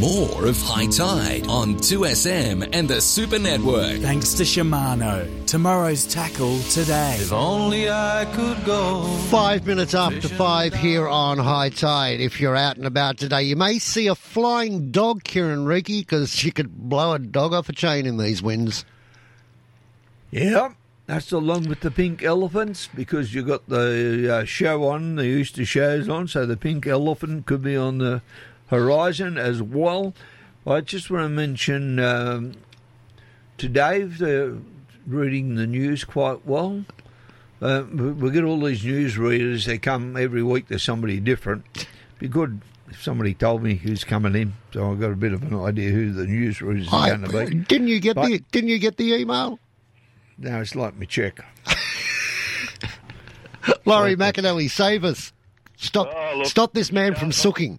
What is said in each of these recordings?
more of High Tide on 2SM and the Super Network. Thanks to Shimano. Tomorrow's tackle today. If only I could go. Five minutes after five here on High Tide. If you're out and about today, you may see a flying dog, Kieran Reiki, because you could blow a dog off a chain in these winds. Yeah, that's along with the pink elephants because you've got the uh, show on, the Easter shows on, so the pink elephant could be on the horizon as well. I just want to mention um, to Dave, they're reading the news quite well. Uh, we we get all these news readers, they come every week, there's somebody different. Be good if somebody told me who's coming in, so I've got a bit of an idea who the news readers are I- going to be. didn't you get But- the Didn't you get the email? No, it's like my check. Laurie McAnally, save us! Stop! Oh, look, stop this man from sooking.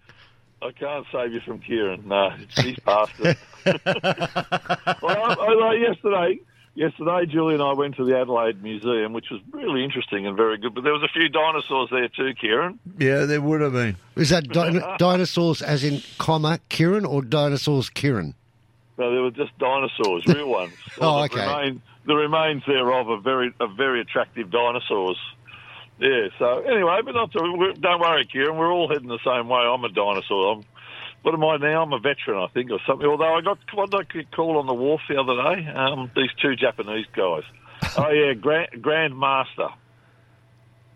I can't save you from Kieran. No, he's past it. well, although yesterday, yesterday, Julie and I went to the Adelaide Museum, which was really interesting and very good. But there was a few dinosaurs there too, Kieran. Yeah, there would have been. Is that din- dinosaurs as in comma Kieran or dinosaurs Kieran? No, there were just dinosaurs, real ones. Oh, the okay. Remain, the remains thereof are very, are very attractive dinosaurs. Yeah. So anyway, but not to, don't worry, Kieran. We're all heading the same way. I'm a dinosaur. I'm, what am I now? I'm a veteran, I think, or something. Although I got what did I get called on the wharf the other day? Um, these two Japanese guys. oh yeah, Grand Grand Master.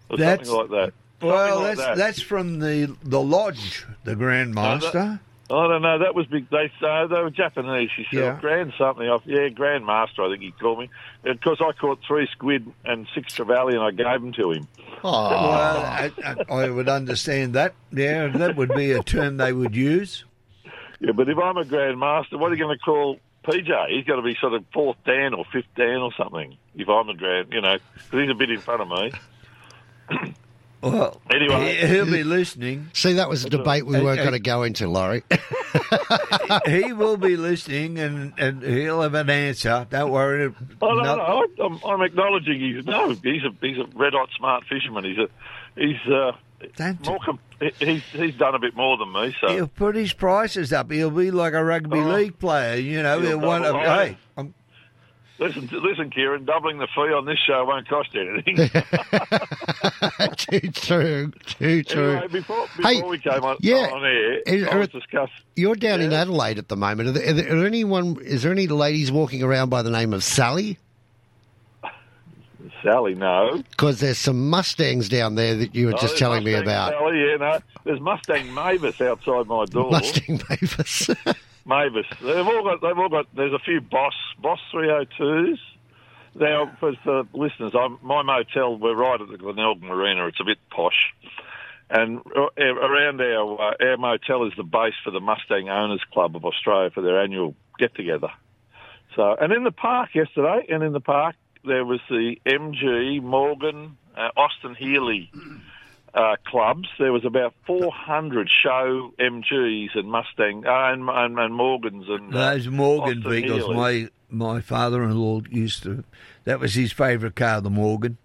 Or That's- something like that. Well, like that's that. that's from the the lodge, the Grand Master. I don't know. That was big. They uh, they were Japanese. She said Yeah. Grand something. Off. Yeah, grandmaster. I think he called me because I caught three squid and six trevally, and I gave them to him. Well, I, I, I would understand that. Yeah, that would be a term they would use. Yeah, but if I'm a grandmaster, what are you going to call PJ? He's got to be sort of fourth Dan or fifth Dan or something. If I'm a Grand, you know, because he's a bit in front of me. Well, Anyway. he- he'll be listening. See, that was a debate we weren't going to go into, Laurie. he will be listening, and, and he'll have an answer. Don't worry. Oh no, No- no, I, I'm, I'm acknowledging he's no, he's a he's a red hot smart fisherman. He's a he's uh, Don't- more com- he's he's done a bit more than me. So He'll put his prices up. He'll be like a rugby Oh. league player. You know, He'll he'll want. Hey, I'm, Listen, listen, Kieran. Doubling the fee on this show won't cost you anything. too true, too true. anyway, before, before Hey, we came on, yeah, on air, is- I was discuss. You're down in Adelaide at the moment. Are there, are there anyone? Is there any ladies walking around by the name of Sally? Sally, no. Because there's some Mustangs down there that you were No, just telling me about. Sally, yeah, no. There's Mustang Mavis outside my door. Mustang Mavis. Mavis. They've all got. They've all got. There's a few Boss Boss 302s. Now, for, for listeners, I'm, my motel. We're right at the Glenelg Marina. It's a bit posh, and uh, around our uh, our motel is the base for the Mustang Owners Club of Australia for their annual get together. So, and in the park yesterday, and in the park there was the MG Morgan uh, Austin Healey uh, clubs. There was about 400 show MGs and Mustang uh, and, and, and Morgans and uh, those Morgan Austin vehicles. Healey. My my father-in-law used to. That was his favourite car, the Morgan.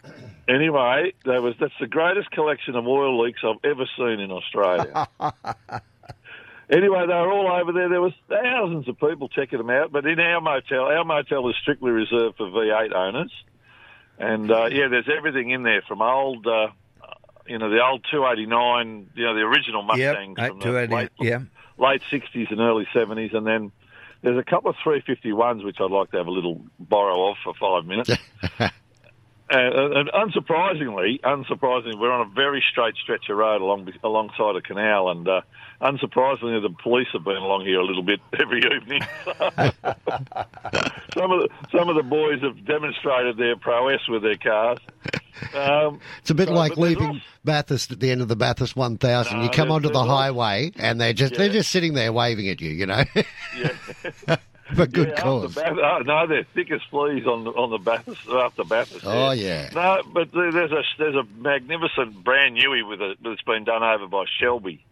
Anyway, there was that's the greatest collection of oil leaks I've ever seen in Australia. anyway, they were all over there. There was thousands of people checking them out. But in our motel, our motel is strictly reserved for V8 owners. And uh, yeah, there's everything in there from old, uh, you know, the old 289, you know, the original Mustangs Yep, from the late, yeah. late 60s and early 70s, and then there's a couple of 351s which I'd like to have a little borrow of for five minutes. And, and unsurprisingly, unsurprisingly, we're on a very straight stretch of road along alongside a canal, and uh, unsurprisingly, the police have been along here a little bit every evening. some of the some of the boys have demonstrated their prowess with their cars. Um, It's a bit uh, like leaving also- Bathurst at the end of the Bathurst 1000. No, you come onto the also- highway and they're just they're just sitting there waving at you, you know, yeah. For good yeah, cause. Bath- oh, no, they're thick as fleas on the, on the Bathurst after Bathurst. Oh, yeah. No, but there's a there's a magnificent brand newie with it that's been done over by Shelby.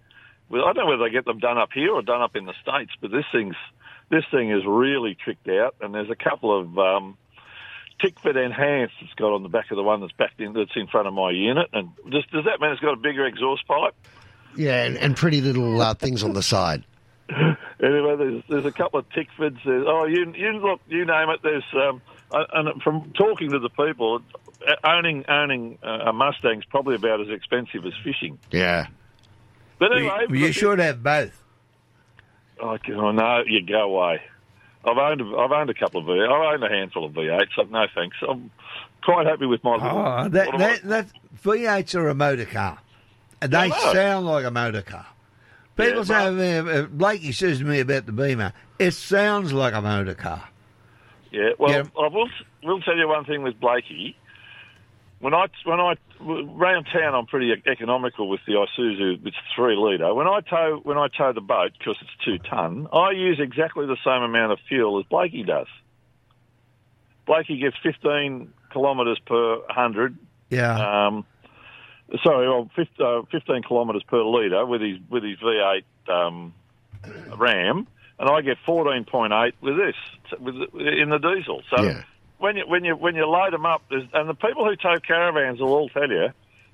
Well, I don't know whether they get them done up here or done up in the states, but this thing's this thing is really tricked out, and there's a couple of um, Tickford enhanced it's got on the back of the one that's backed in that's in front of my unit, and does, does that mean it's got a bigger exhaust pipe? Yeah, and, and pretty little uh, things on the side. anyway, there's there's a couple of Tickfords. There's, oh, you you look, you name it. There's um, and from talking to the people, owning owning uh, a Mustang's probably about as expensive as fishing. Yeah. But You, anyway, you should have both. I can, oh, no, you go away. I've owned a, I've owned a couple of V. I've owned a handful of V8s. So no thanks. I'm quite happy with my. little- Oh, that, that, I- that V8s are a motor car. And they Yeah, I know. sound like a motor car. People Yeah, say, uh, uh, Blakey says to me about the Beamer, it sounds like a motor car. Yeah, well, Yeah. I will will tell you one thing with Blakey. When I when I around town, I'm pretty economical with the Isuzu. It's three litre. When I tow when I tow the boat because it's two ton, I use exactly the same amount of fuel as Blakey does. Blakey gets 15 kilometres per hundred. Yeah. Um, sorry, well, 15, uh, 15 kilometres per litre with his with his V8 um, Ram, and I get 14.8 with this with in the diesel. So Yeah. when you when you when you load them up, and the people who tow caravans will all tell you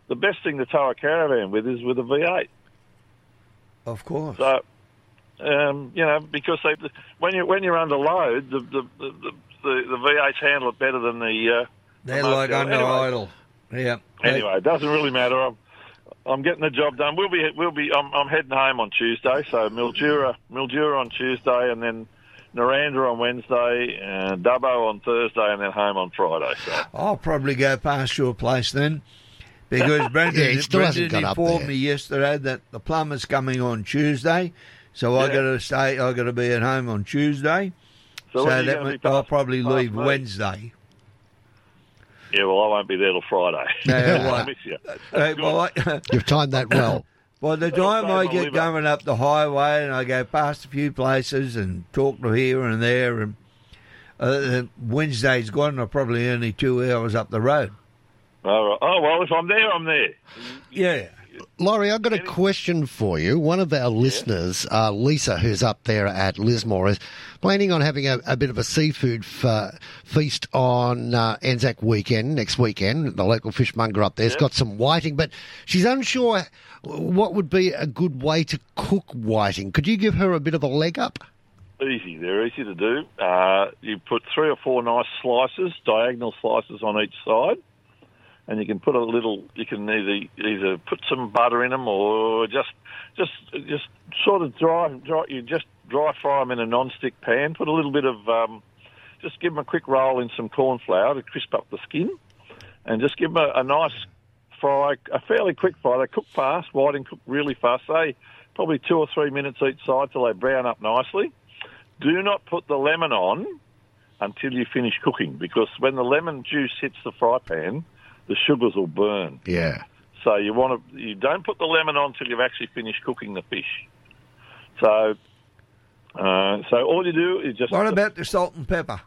the best thing to tow a caravan with is with a V8. of course. So, um, you know, because they, when you when you're under load, the the, the, the, the V8s handle it better than the. Uh, They're the like under idle. Yeah. Anyway, it doesn't really matter. I'm, I'm getting the job done. We'll be we'll be. I'm, I'm heading home on Tuesday. So Mildura Mildura on Tuesday, and then Narrandera on Wednesday, and Dubbo on Thursday, and then home on Friday. So I'll probably go past your place then. Because Brendan, Yeah, he hasn't Brendan got informed there. me yesterday that the plumber's coming on Tuesday, so I Yeah. got to stay. I got to be at home on Tuesday. so, So, when are you that gonna means be I'll probably past leave me? Wednesday. Yeah, well, I won't be there till Friday. Yeah, I miss you. Hey, well, I- You've timed that well. by the time I get liver. going up the highway and I go past a few places and talk to here and there, and uh, Wednesday's gone, I'm probably only two hours up the road. All right. Oh well, if I'm there, I'm there. Yeah. Laurie, I've got a question for you. One of our listeners, uh, Lisa, who's up there at Lismore, is planning on having a, a bit of a seafood f- feast on uh, Anzac weekend, next weekend. The local fishmonger up there's got some whiting, but she's unsure what would be a good way to cook whiting. Could you give her a bit of a leg up? Easy. They're easy to do. Uh, you put three or four nice slices, diagonal slices on each side, and you can put a little. You can either either put some butter in them or just just just sort of dry dry. You just dry fry them in a non-stick pan. Put a little bit of um, just give them a quick roll in some corn flour to crisp up the skin, and just give them a, a nice fry, a fairly quick fry. They cook fast. white and cook really fast. Say probably two or three minutes each side till they brown up nicely. Do not put the lemon on until you finish cooking because when the lemon juice hits the fry pan, the sugars will burn. Yeah. So you want to you don't put the lemon on until you've actually finished cooking the fish. So uh, so all you do is just What about the salt and pepper?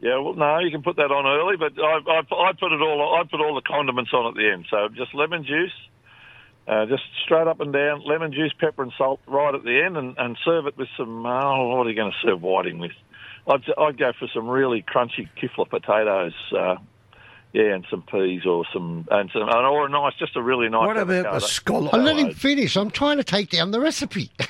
yeah, well, no, you can put that on early, but I, I, I put it all. I put all the condiments on at the end. So just lemon juice, uh, just straight up and down, lemon juice, pepper and salt right at the end, and, and serve it with some. Oh, what are you going to serve whiting with? I'd, I'd go for some really crunchy kipfler potatoes. Uh, yeah, and some peas or some and some and or a nice, just a really nice. What about avocado. the scallop? I let him finish. I'm trying to take down the recipe.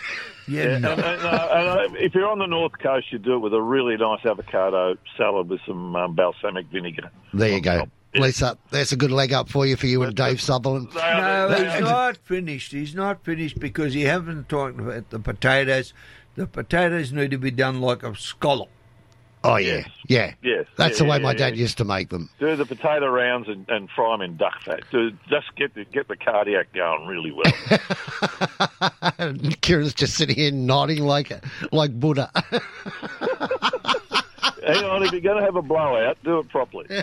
Yeah, Yeah, no. and, and, uh, and, uh, if you're on the north coast, you do it with a really nice avocado salad with some um, balsamic vinegar. there you go. top. Lisa, that's a good leg up for you for you and Dave Sutherland. No, he's not finished. He's not finished because he haven't talked about the potatoes. The potatoes need to be done like a scallop. Oh, yeah. Yeah. Yes, That's yeah, the way yeah, my dad yeah. used to make them. do the potato rounds and, and fry them in duck fat. Do, just get the, get the cardiac going really well. Kieran's just sitting here nodding like like Buddha. Hang on, if you're going to have a blowout, do it properly.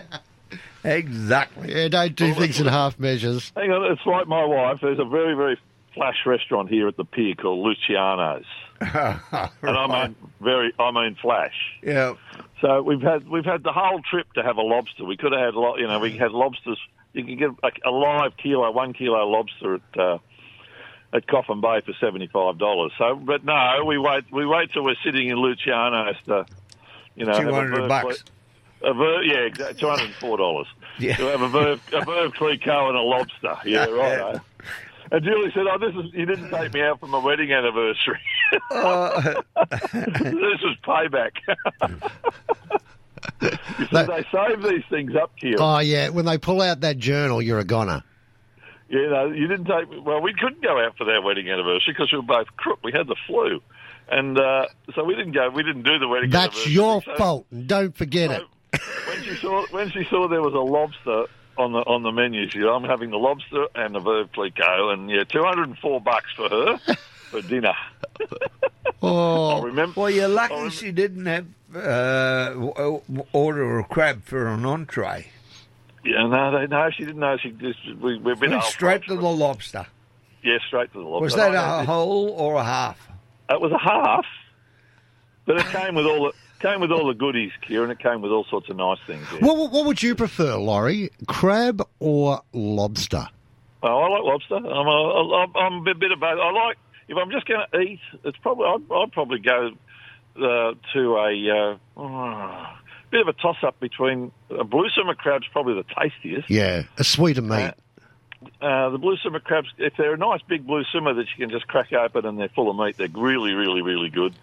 Exactly. yeah, don't do things in half measures. Hang on, it's like my wife. There's a very, very flash restaurant here at the pier called Luciano's. And I mean very, I mean flash. Yeah. So we've had we've had the whole trip to have a lobster. We could have had, lo- you know, we had lobsters. You can get a, a live kilo, one kilo lobster at uh, at Coffin Bay for seventy five dollars. So, but no, we wait we wait till we're sitting in Luciano's to, you know, 200 bucks. A ver- yeah, exactly, two hundred and four dollars. Yeah. To have a Veuve, a Veuve Clicquot and a lobster. Yeah, right. And Julie said, "Oh, this is you didn't take me out for my wedding anniversary. this was payback." That- they save these things up, to you. Oh, yeah. When they pull out that journal, you're a goner. You know, you didn't take. Well, we couldn't go out for their wedding anniversary because we were both crook. We had the flu, and uh, so we didn't go. We didn't do the wedding. That's your So- fault. and Don't forget it. when she saw when she saw there was a lobster on the on the menu, she "I'm having the lobster and the Veuve Clicquot, and yeah, two hundred and four bucks for her for dinner." I Oh, remember. Well, you're lucky she didn't have uh, order a crab for an entree. Yeah, no, they, no, she didn't know. She just we, we've been straight to the lobster. yeah, straight to the lobster. Was that I a whole or a half? It was a half, but it came with all the came with all the goodies, Kieran. It came with all sorts of nice things. Yeah. what, what would you prefer, Laurie? Crab or lobster? Oh, I like lobster. I'm a, I'm- a bit, bit of both. I like if I'm just going to eat. It's probably I'd, I'd probably go uh, to a uh, oh, bit of a toss up between uh, blue swimmer crabs, probably the tastiest. Yeah, a sweeter meat. Uh, the blue swimmer crabs, if they're a nice big blue swimmer that you can just crack open and they're full of meat, they're really, really, really good.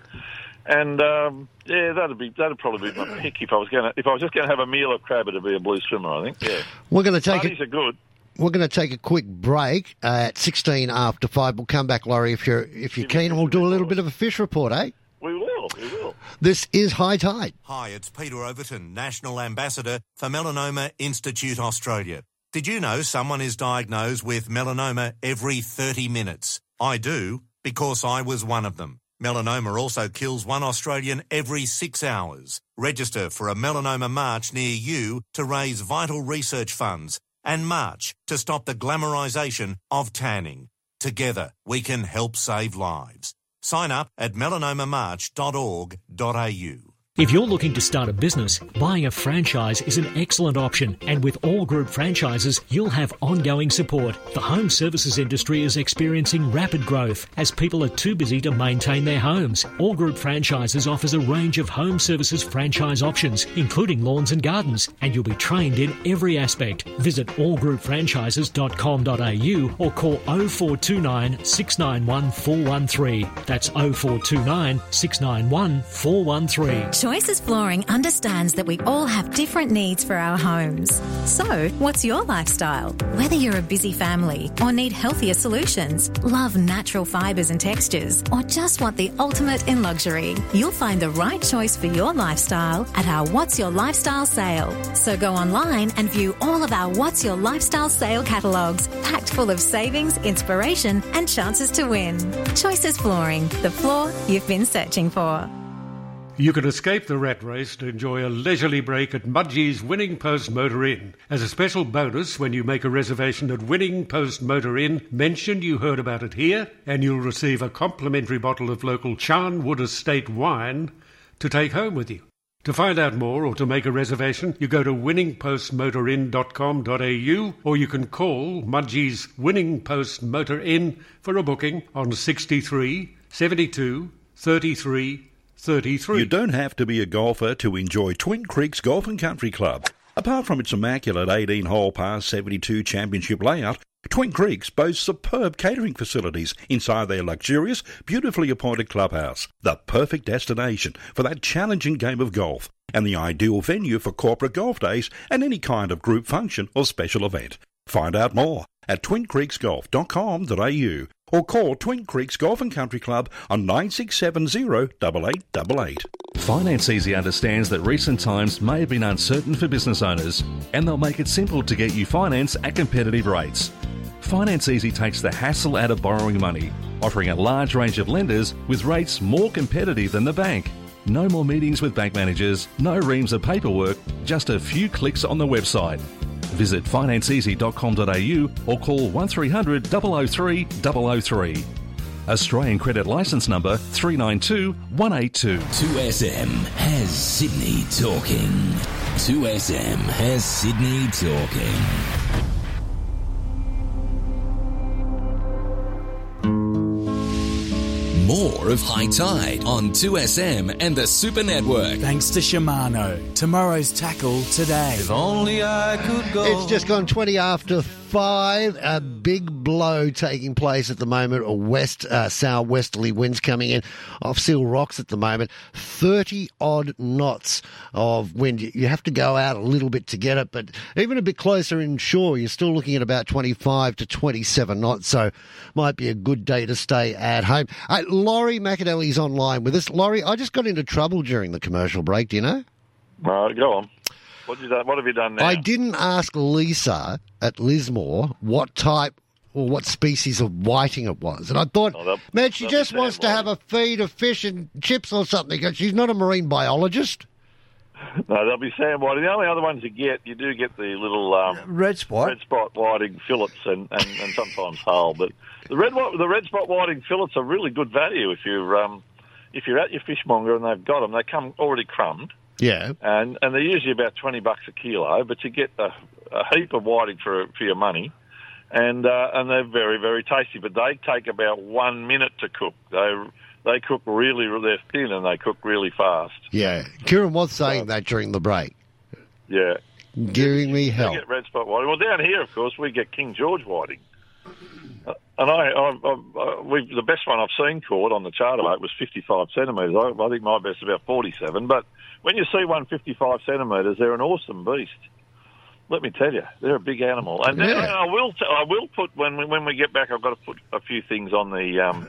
And um, yeah, that'd be that'd probably be my pick if I was going to if I was just going to have a meal of crab, it'd be a blue swimmer. I think. Yeah, We're going to take Parties a, are good. we're going to take a quick break at sixteen after five. We'll come back, Laurie, if you're if you're keen, and we'll do a little bit of a fish report, eh? We will. We will. This is High Tide. Hi, it's Peter Overton, National Ambassador for Melanoma Institute Australia. Did you know someone is diagnosed with melanoma every 30 minutes? I do, because I was one of them. Melanoma also kills one Australian every six hours. Register for a melanoma march near you to raise vital research funds and march to stop the glamorisation of tanning. Together, we can help save lives. Sign up at melanomamarch.org.au. If you're looking to start a business, buying a franchise is an excellent option. And with all group franchises, you'll have ongoing support. The home services industry is experiencing rapid growth as people are too busy to maintain their homes. All Group Franchises offers a range of home services franchise options, including lawns and gardens, and you'll be trained in every aspect. Visit allgroupfranchises.com.au or call 0429 691 413. That's 0429 691 413. Choices Flooring understands that we all have different needs for our homes. So, what's your lifestyle? Whether you're a busy family or need healthier solutions, love natural fibres and textures, or just want the ultimate in luxury, you'll find the right choice for your lifestyle at our What's Your Lifestyle sale. So go online and view all of our What's Your Lifestyle sale catalogues, packed full of savings, inspiration, and chances to win. Choices Flooring, the floor you've been searching for. You can escape the rat race to enjoy a leisurely break at Mudgee's Winning Post Motor Inn. As a special bonus, when you make a reservation at Winning Post Motor Inn, mention you heard about it here, and you'll receive a complimentary bottle of local Charnwood Estate wine to take home with you. To find out more or to make a reservation, you go to winningpostmotorin.com.au or you can call Mudgee's Winning Post Motor Inn for a booking on 63 72 33 33. You don't have to be a golfer to enjoy Twin Creeks Golf and Country Club. Apart from its immaculate 18 hole par 72 championship layout, Twin Creeks boasts superb catering facilities inside their luxurious, beautifully appointed clubhouse. The perfect destination for that challenging game of golf and the ideal venue for corporate golf days and any kind of group function or special event. Find out more at twincreeksgolf.com.au or call Twin Creeks Golf and Country Club on 9670 8888. Finance Easy understands that recent times may have been uncertain for business owners, and they'll make it simple to get you finance at competitive rates. Finance Easy takes the hassle out of borrowing money, offering a large range of lenders with rates more competitive than the bank. No more meetings with bank managers, no reams of paperwork, just a few clicks on the website. Visit financeeasy.com.au or call 1300 003 003. Australian credit license number 392 182. 2SM has Sydney talking. 2SM has Sydney talking. More of High Tide on 2SM and the Super Network. Thanks to Shimano. Tomorrow's tackle today. If only I could go. It's just gone 20 after five. A big blow taking place at the moment. A west uh, southwesterly winds coming in off Seal Rocks at the moment. Thirty odd knots of wind. You have to go out a little bit to get it, but even a bit closer inshore, you're still looking at about twenty-five to twenty-seven knots. So might be a good day to stay at home. Uh, Laurie McAnally's online with us. Laurie, I just got into trouble during the commercial break. Do you know? Right, go on. What, you done, what have you done now? I didn't ask Lisa at Lismore what type or what species of whiting it was. And I thought, Oh, they'll- man, she just wants to have a feed of fish and chips or something. 'cause She's not a marine biologist. No, there'll be sand whiting. The only other ones you get, you do get the little um, red spot, red spot whiting fillets, and, and, and sometimes hull. But the red the red spot whiting fillets are really good value if you're um, if you're at your fishmonger and they've got them. They come already crumbed, Yeah. and and they're usually about twenty bucks a kilo. But you get a, a heap of whiting for for your money, and uh, and they're very very tasty. But they take about one minute to cook. They they cook really they're thin and they cook really fast. Yeah. Kieran was saying that during the break, Yeah. giving me We hell. get red spot whiting. Well, down here, of course, we get King George whiting. And I, I, I, the best one I've seen caught on the charter boat was 55 centimetres. I, I think my best is about 47. But when you see one 55 centimetres, they're an awesome beast. Let me tell you, they're a big animal. And, Yeah. and I will, t- I will put when we, when we get back, I've got to put a few things on the um,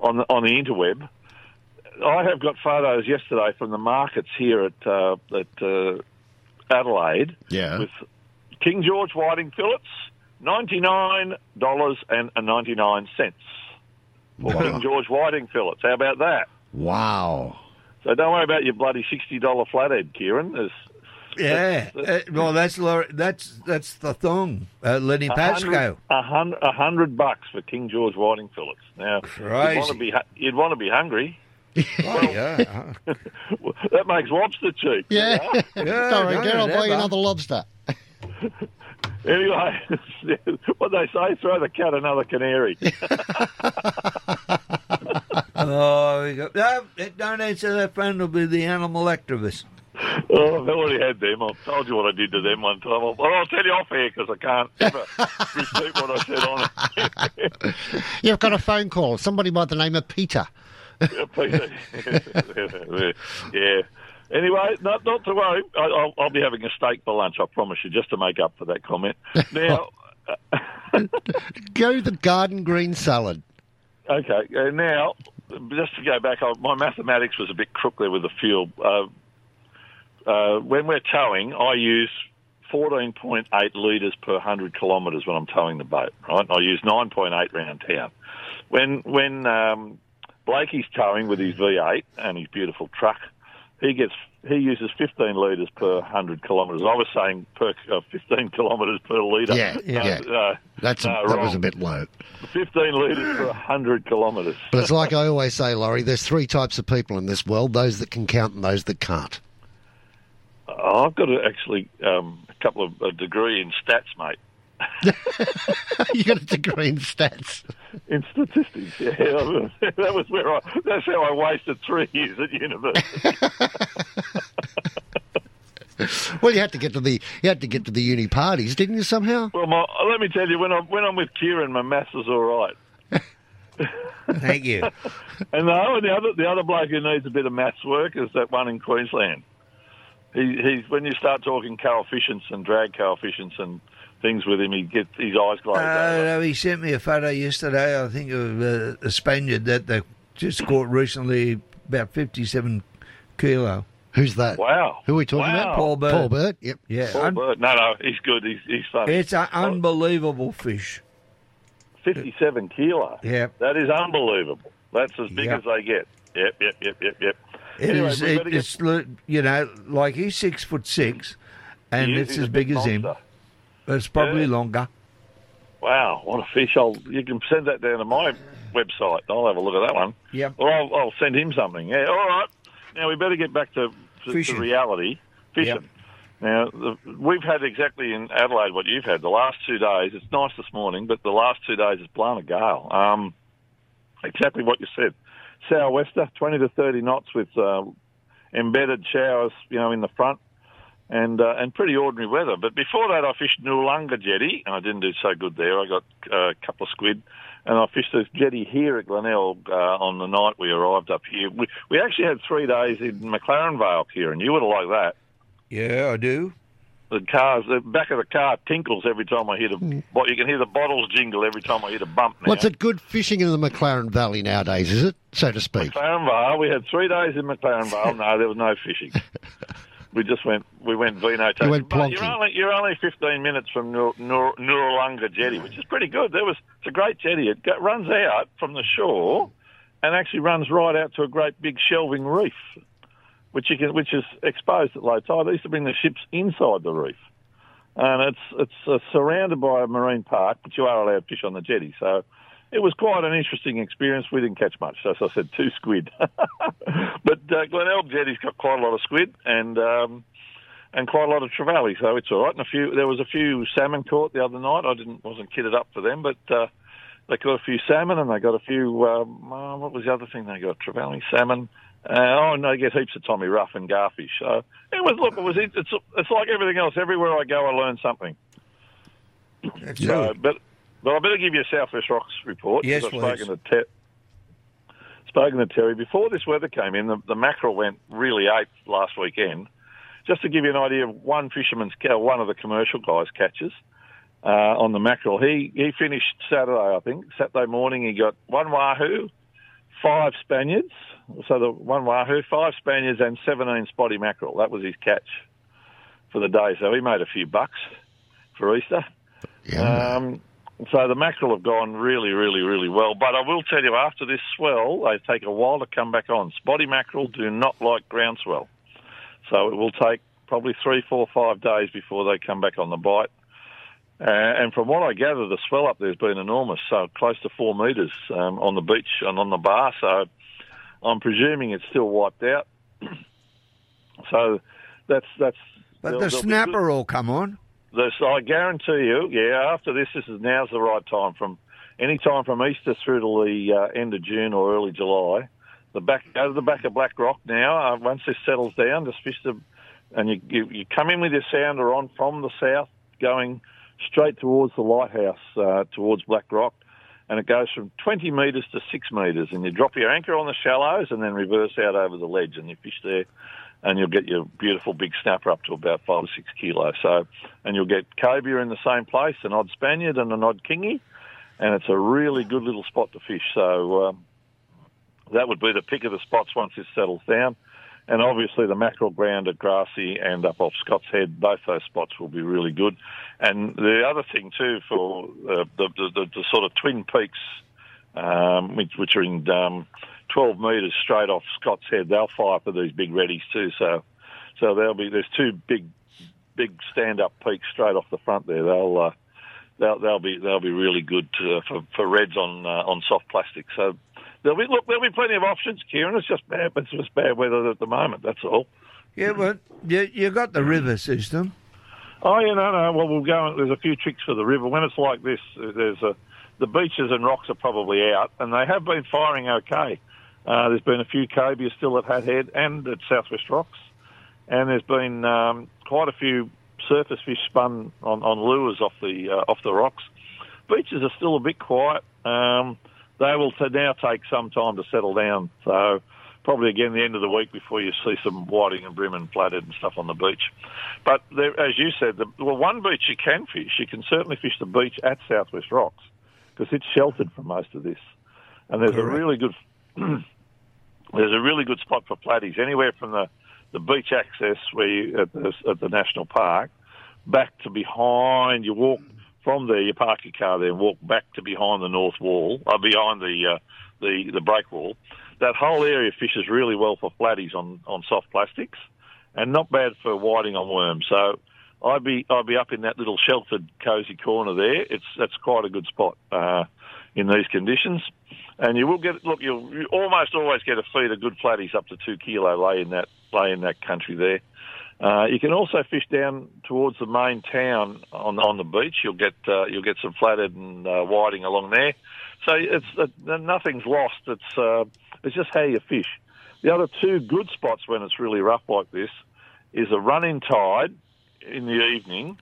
on the on the interweb. I have got photos yesterday from the markets here at uh, at uh, Adelaide Yeah. with King George whiting fillets, ninety nine dollars and ninety nine cents for King George whiting fillets. How about that? Wow. So don't worry about your bloody sixty dollar flathead, Kieran. There's Yeah. Uh, well, that's that's that's the thing. Uh, Lenny a Pascoe. hundred- a hundred a hundred bucks for King George whiting fillets. Now you'd want to be you'd want to be hungry. Oh, yeah. that makes lobster cheap. Yeah. you Don't know? worry, Dad, I'll buy you another lobster. Anyway, what they say, throw the cat another canary. oh, we got, no, don't answer that phone. It'll be the animal activist. Oh, I've already had them. I've told you what I did to them one time. I'll, well, I'll tell you off air because I can't ever repeat what I said on it. You've got a phone call. Somebody by the name of Peter. Peter. yeah. Anyway, not not to worry. I, I'll, I'll be having a steak for lunch. I promise you, just to make up for that comment. Now, Go the garden green salad. Okay, uh, now, just to go back, I, my mathematics was a bit crook there with the fuel. Uh, uh, when we're towing, I use 14.8 litres per 100 kilometres when I'm towing the boat, right? I use 9.8 round town. When, when um, Blakey's towing with his V8 and his beautiful truck, he gets he uses 15 litres per 100 kilometres. I was saying per uh, 15 kilometres per litre. Yeah, No, yeah. uh, That's a, no, that was a bit low. 15 litres per 100 kilometres. But it's like I always say, Laurie, there's three types of people in this world those that can count and those that can't. I've got a, actually um, a couple of a degree in stats, mate. you got a degree in stats. In statistics, yeah. that was where I. That's how I wasted three years at university. Well, you had to get to the you had to get to the uni parties, didn't you? Somehow. well, my, let me tell you, when I'm when I'm with Kieran, my maths is all right. Thank you. And no, and the other the other bloke who needs a bit of maths work is that one in Queensland. He, he's when you start talking coefficients and drag coefficients and things with him, he gets his eyes glaze Uh, no, he sent me a photo yesterday. I think of uh, a Spaniard that they just caught recently, about fifty-seven kilo. Who's that? Wow. Who are we talking Wow. about? Paul Bird. Paul Bird. Yep. Yeah, Paul un- Bird. No, no, he's good. He's he's funny. it's an unbelievable fish. 57 kilo. Yeah. That is unbelievable. That's as big Yep. as they get. Yep, yep, yep, yep, yep. It Anyway, is. It, get- it's you know like he's six foot six, and He is, it's as big big as him. It's probably Yeah. longer. Wow, what a fish! I'll you can send that down to my website. I'll have a look at that one. Yep. Or I'll, I'll send him something. Yeah. All right. Now we better get back to, to, to reality. Fishing. Yep. Now the, we've had exactly in Adelaide what you've had the last two days. It's nice this morning, but the last two days it's blown a gale. Um, exactly what you said. Southwester, twenty to thirty knots with uh, embedded showers, you know, in the front. And uh, and pretty ordinary weather. But before that, I fished Noarlunga Jetty, and I didn't do so good there. I got uh, a couple of squid, and I fished this jetty here at Glenelg uh, on the night we arrived up here. We, we actually had three days in McLaren Vale here, and you would have liked that. Yeah, I do. The cars, the back of the car tinkles every time I hit a. What you can hear the bottles jingle every time I hit a bump. Now. What's it good fishing in the McLaren Valley nowadays, is it, so to speak? McLaren Vale. We had three days in McLaren Vale. No, there was no fishing. we just went. We went vino tasting. went But you're only you're only 15 minutes from Nur, Jetty, which is pretty good. There was it's a great jetty. It go, runs out from the shore, and actually runs right out to a great big shelving reef, which you can which is exposed at low tide. They used to bring the ships inside the reef, and it's it's uh, surrounded by a marine park, but you are allowed to fish on the jetty. So it was quite an interesting experience. We didn't catch much, as I said, two squid. but uh, Glenelg Jetty's got quite a lot of squid and um, and quite a lot of trevally, so it's all right. And a few, there was a few salmon caught the other night. I didn't wasn't kitted up for them, but uh, they caught a few salmon and they got a few. Um, uh, what was the other thing they got? Trevally salmon. Uh, oh, and they get heaps of Tommy Ruff and garfish. So it was look, it was it's it's like everything else. Everywhere I go, I learn something. So, but but I better give you a Southwest Rocks report. Yes, 'cause please. I've spoken to, Ter- spoken to Terry. Before this weather came in, the, the mackerel went really ape last weekend. Just to give you an idea of one fisherman's, ca- one of the commercial guys' catches uh, on the mackerel. He he finished Saturday, I think. Saturday morning, he got one wahoo, five Spaniards. So the one wahoo, five Spaniards, and 17 spotty mackerel. That was his catch for the day. So he made a few bucks for Easter. Um, so the mackerel have gone really, really, really well. But I will tell you, after this swell, they take a while to come back on. Spotty mackerel do not like groundswell. So it will take probably three, four, five days before they come back on the bite. Uh, and from what I gather, the swell up there has been enormous, so close to four metres um, on the beach and on the bar. So I'm presuming it's still wiped out. so that's that's. But the snapper will come on. This, I guarantee you, yeah, after this, this is now's the right time. From any time from Easter through to the uh, end of June or early July, the back go to the back of Black Rock now. Uh, once this settles down, just fish the, and you, you you come in with your sounder on from the south, going straight towards the lighthouse, uh, towards Black Rock, and it goes from 20 metres to six metres, and you drop your anchor on the shallows and then reverse out over the ledge, and you fish there and you'll get your beautiful big snapper up to about five or six kilos. So, and you'll get cobia in the same place, an odd Spaniard and an odd kingy, and it's a really good little spot to fish. So um, that would be the pick of the spots once this settles down. And obviously the mackerel ground at Grassy and up off Scott's Head, both those spots will be really good. And the other thing too for uh, the, the, the, the sort of Twin Peaks, um, which, which are in um, 12 metres straight off Scott's Head, they'll fire for these big reddies too. So, so there'll be there's two big, big stand-up peaks straight off the front there. They'll uh, they'll they'll be they'll be really good to, for for reds on uh, on soft plastic. So there'll be look there'll be plenty of options, Kieran. It's just bad, it's just bad weather at the moment. That's all. Yeah, but you, you got the river system. Oh, yeah, no, no. Well, we'll go. There's a few tricks for the river. When it's like this, there's a the beaches and rocks are probably out, and they have been firing okay. Uh, there's been a few cobia still at Hat Head and at Southwest Rocks, and there's been um, quite a few surface fish spun on, on lures off the uh, off the rocks. Beaches are still a bit quiet. Um, they will t- now take some time to settle down. So probably again the end of the week before you see some whiting and bream and flathead and stuff on the beach. But there, as you said, the, well, one beach you can fish. You can certainly fish the beach at Southwest Rocks because it's sheltered from most of this, and there's a really good there's a really good spot for platies anywhere from the the beach access where you at the, at the national park back to behind. You walk from there, you park your car there, and walk back to behind the north wall, uh, behind the uh, the the break wall. That whole area fishes really well for flatties on on soft plastics, and not bad for whiting on worms. So. I'd be I'd be up in that little sheltered, cosy corner there. It's that's quite a good spot uh, in these conditions, and you will get look. You'll you almost always get a feed of good flatties up to two kilo lay in that lay in that country there. Uh, you can also fish down towards the main town on on the beach. You'll get uh, you'll get some flathead and uh, whiting along there. So it's uh, nothing's lost. It's uh, it's just how you fish. The other two good spots when it's really rough like this is a running tide in the evening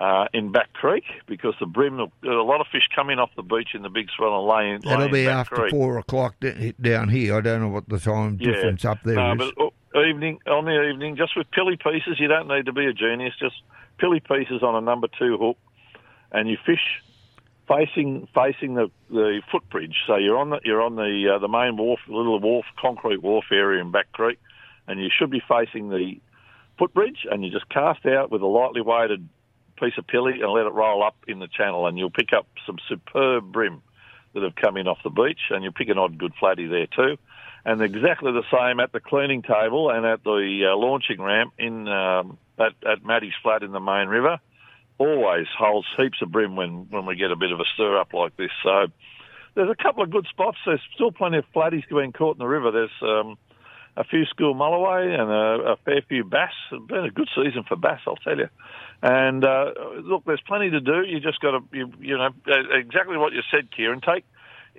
uh, in Back Creek because the bream, a lot of fish coming off the beach in the big swell and laying. That'll laying be after Creek. four o'clock down here. I don't know what the time difference up there no, is. but uh, evening on the evening, just with pilly pieces. You don't need to be a genius. Just pilly pieces on a number two hook, and you fish facing facing the, the footbridge. So you're on the you're on the uh, the main wharf, little wharf, concrete wharf area in Back Creek, and you should be facing the footbridge, and you just cast out with a lightly weighted piece of pilly and let it roll up in the channel, and you'll pick up some superb bream that have come in off the beach, and you'll pick an odd good flatty there too. And exactly the same at the cleaning table and at the uh, launching ramp in um, at, at Maddie's Flat in the main river. Always holds heaps of bream when, when we get a bit of a stir up like this. So there's a couple of good spots. There's still plenty of flatties being caught in the river. There's um, a few school mulloway and a, a fair few bass. It's been a good season for bass, I'll tell you. And uh, look, there's plenty to do. You just got to, you, you know, uh, exactly what you said, Kieran. Take,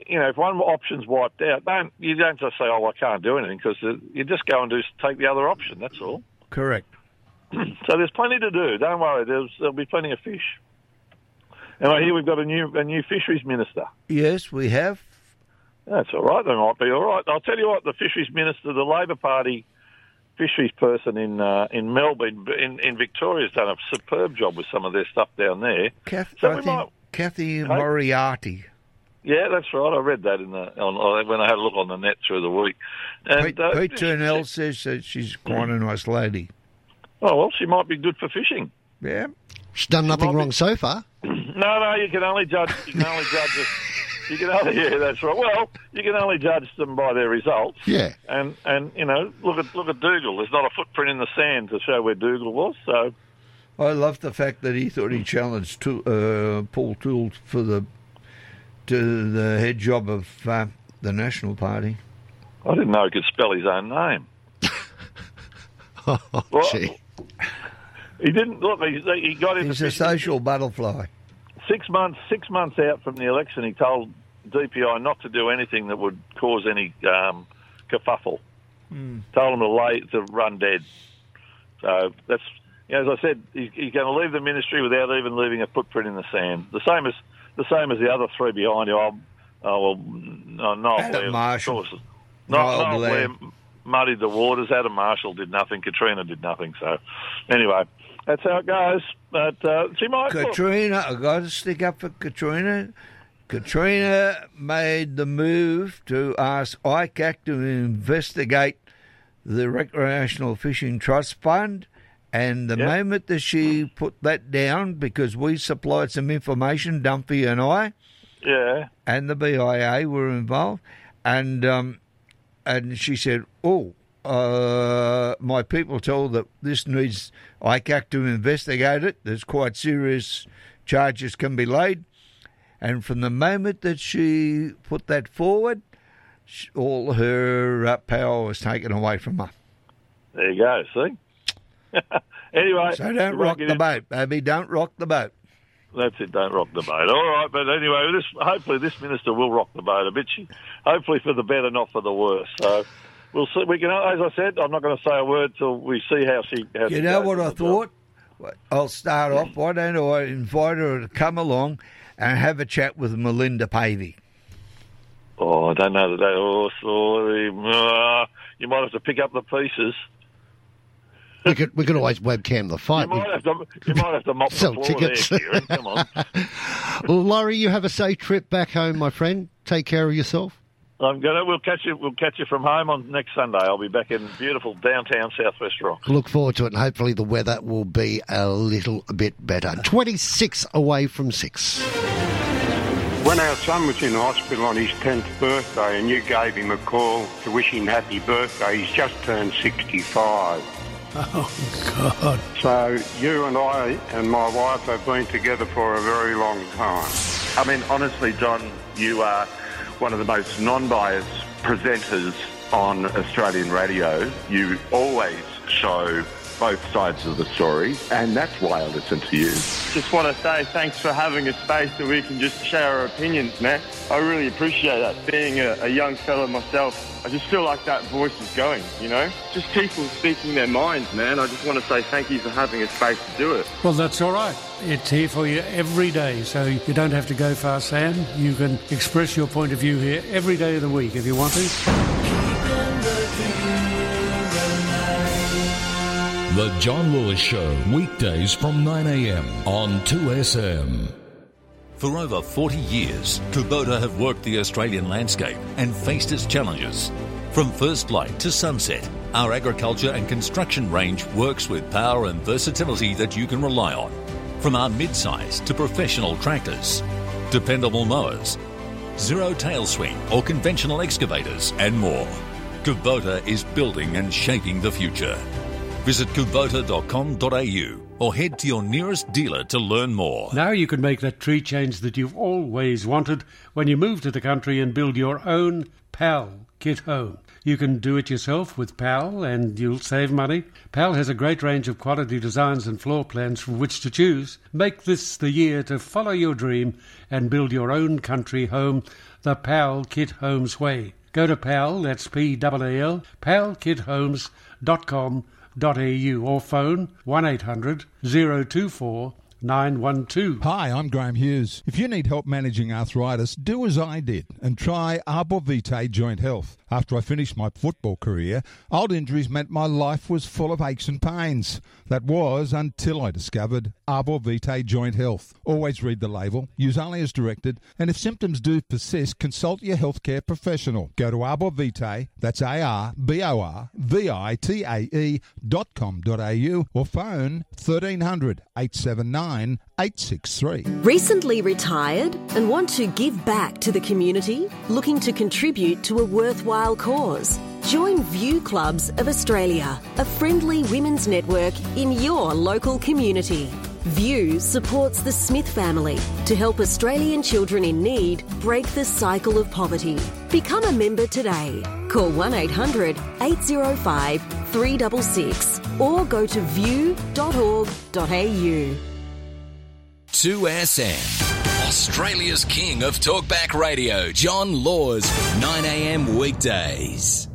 you know, if one option's wiped out, don't you don't just say, oh, I can't do anything, because you just go and do take the other option. That's all. Correct. so there's plenty to do. Don't worry. There's, there'll be plenty of fish. And I hear we've got a new a new fisheries minister. Yes, we have. That's all right. They might be all right. I'll tell you what. The fisheries minister, the Labor Party fisheries person in uh, in Melbourne, in, in Victoria, has done a superb job with some of their stuff down there. Kath, So I we might- Kathy Moriarty. Yeah, that's right. I read that in the on, when I had a look on the net through the week. And, Pete, uh, Pete Turnell says that she's quite a nice lady. Oh well, she might be good for fishing. Yeah. She's done nothing wrong so far. No, no, you can only judge. You can only judge. You can only yeah, that's right. Well, you can only judge them by their results. Yeah. And and you know, look at look at Dugald. There's not a footprint in the sand to show where Dugald was. So I love the fact that he thought he challenged to, uh, Paul Toole for the to the head job of uh, the National Party. I didn't know he could spell his own name. Well, He didn't look. He, he got into He's a social butterfly. six months six months out from the election. He told DPI not to do anything that would cause any um, kerfuffle. Told him to lay to run dead. So that's you know, as I said, he's, he's going to leave the ministry without even leaving a footprint in the sand. The same as the same as the other three behind you. Oh, oh well, no, Niall Adam Blair, of Marshall. course. Niall Niall, Niall Blair. Blair muddied the waters. Adam Marshall did nothing. Katrina did nothing. So anyway, that's how it goes. But uh, she might. Katrina, I got to stick up for Katrina. Katrina made the move to ask ICAC to investigate the Recreational Fishing Trust Fund. And the Yep. moment that she put that down, because we supplied some information, Dumpy and I, yeah. and the BIA were involved, and um, and she said, "Oh, uh, my people told that this needs ICAC to investigate it. There's quite serious charges can be laid." And from the moment that she put that forward, sh- all her uh, power was taken away from her. There you go. See. anyway, So don't rock the in- boat, baby. Don't rock the boat. That's it. Don't rock the boat. All right, but anyway, this hopefully this minister will rock the boat a bit. She, hopefully for the better, not for the worse. So we'll see. We can, as I said, I'm not going to say a word till we see how she. How You she know what I the job. thought? I'll start off. Why don't I invite her to come along and have a chat with Melinda Pavey? Oh, I don't know that. They, oh, sorry. Uh, you might have to pick up the pieces. We could we could always webcam the You fight. might have to. You might have to mop the Sell floor tickets. there, Kieran. Come on. Well, Laurie, you have a safe trip back home, my friend. Take care of yourself. I'm gonna. We'll catch you. We'll catch you from home on next Sunday. I'll be back in beautiful downtown Southwest Rock. Look forward to it, and hopefully the weather will be a little bit better. 26 away from 6. When our son was in hospital on his 10th birthday and you gave him a call to wish him happy birthday, he's just turned 65. Oh, God. So you and I and my wife have been together for a very long time. I mean, honestly, John, you are one of the most non-biased presenters on Australian radio. You always show both sides of the story, and that's why I listen to you. Just want to say thanks for having a space that we can just share our opinions, man. I really appreciate that. Being a, a young fella myself, I just feel like that voice is going, you know? Just people speaking their minds, man. I just want to say thank you for having a space to do it. Well, that's all right. It's here for you every day, so you don't have to go far, Sam. You can express your point of view here every day of the week if you want to. The John Laws Show, weekdays from 9am on 2SM. For over 40 years, Kubota have worked the Australian landscape and faced its challenges. From first light to sunset, our agriculture and construction range works with power and versatility that you can rely on. From our mid-size to professional tractors, dependable mowers, zero tail swing or conventional excavators, and more. Kubota is building and shaping the future. Visit kubota.com.au or head to your nearest dealer to learn more. Now you can make that tree change that you've always wanted when you move to the country and build your own PAL kit home. You can do it yourself with PAL and you'll save money. PAL has a great range of quality designs and floor plans from which to choose. Make this the year to follow your dream and build your own country home the PAL Kit Homes way. Go to PAL, that's P-A-L, palkithomes.com.au or phone 1800 024 912. Hi, I'm Graham Hughes. If you need help managing arthritis, do as I did and try Arbor Vitae Joint Health. After I finished my football career, old injuries meant my life was full of aches and pains. That was until I discovered Arbor Vitae Joint Health. Always read the label, use only as directed, and if symptoms do persist, consult your healthcare professional. Go to Arbor Vitae, that's A-R-B-O-R-V-I-T-A-E dot com dot au or phone 1300 879 863. Recently retired and want to give back to the community? Looking to contribute to a worthwhile cause? Join View Clubs of Australia, a friendly women's network in your local community. View supports the Smith family to help Australian children in need break the cycle of poverty. Become a member today. Call 1 800 805 366 or go to view.org.au. 2SM. Australia's king of talkback radio, John Laws, 9am weekdays.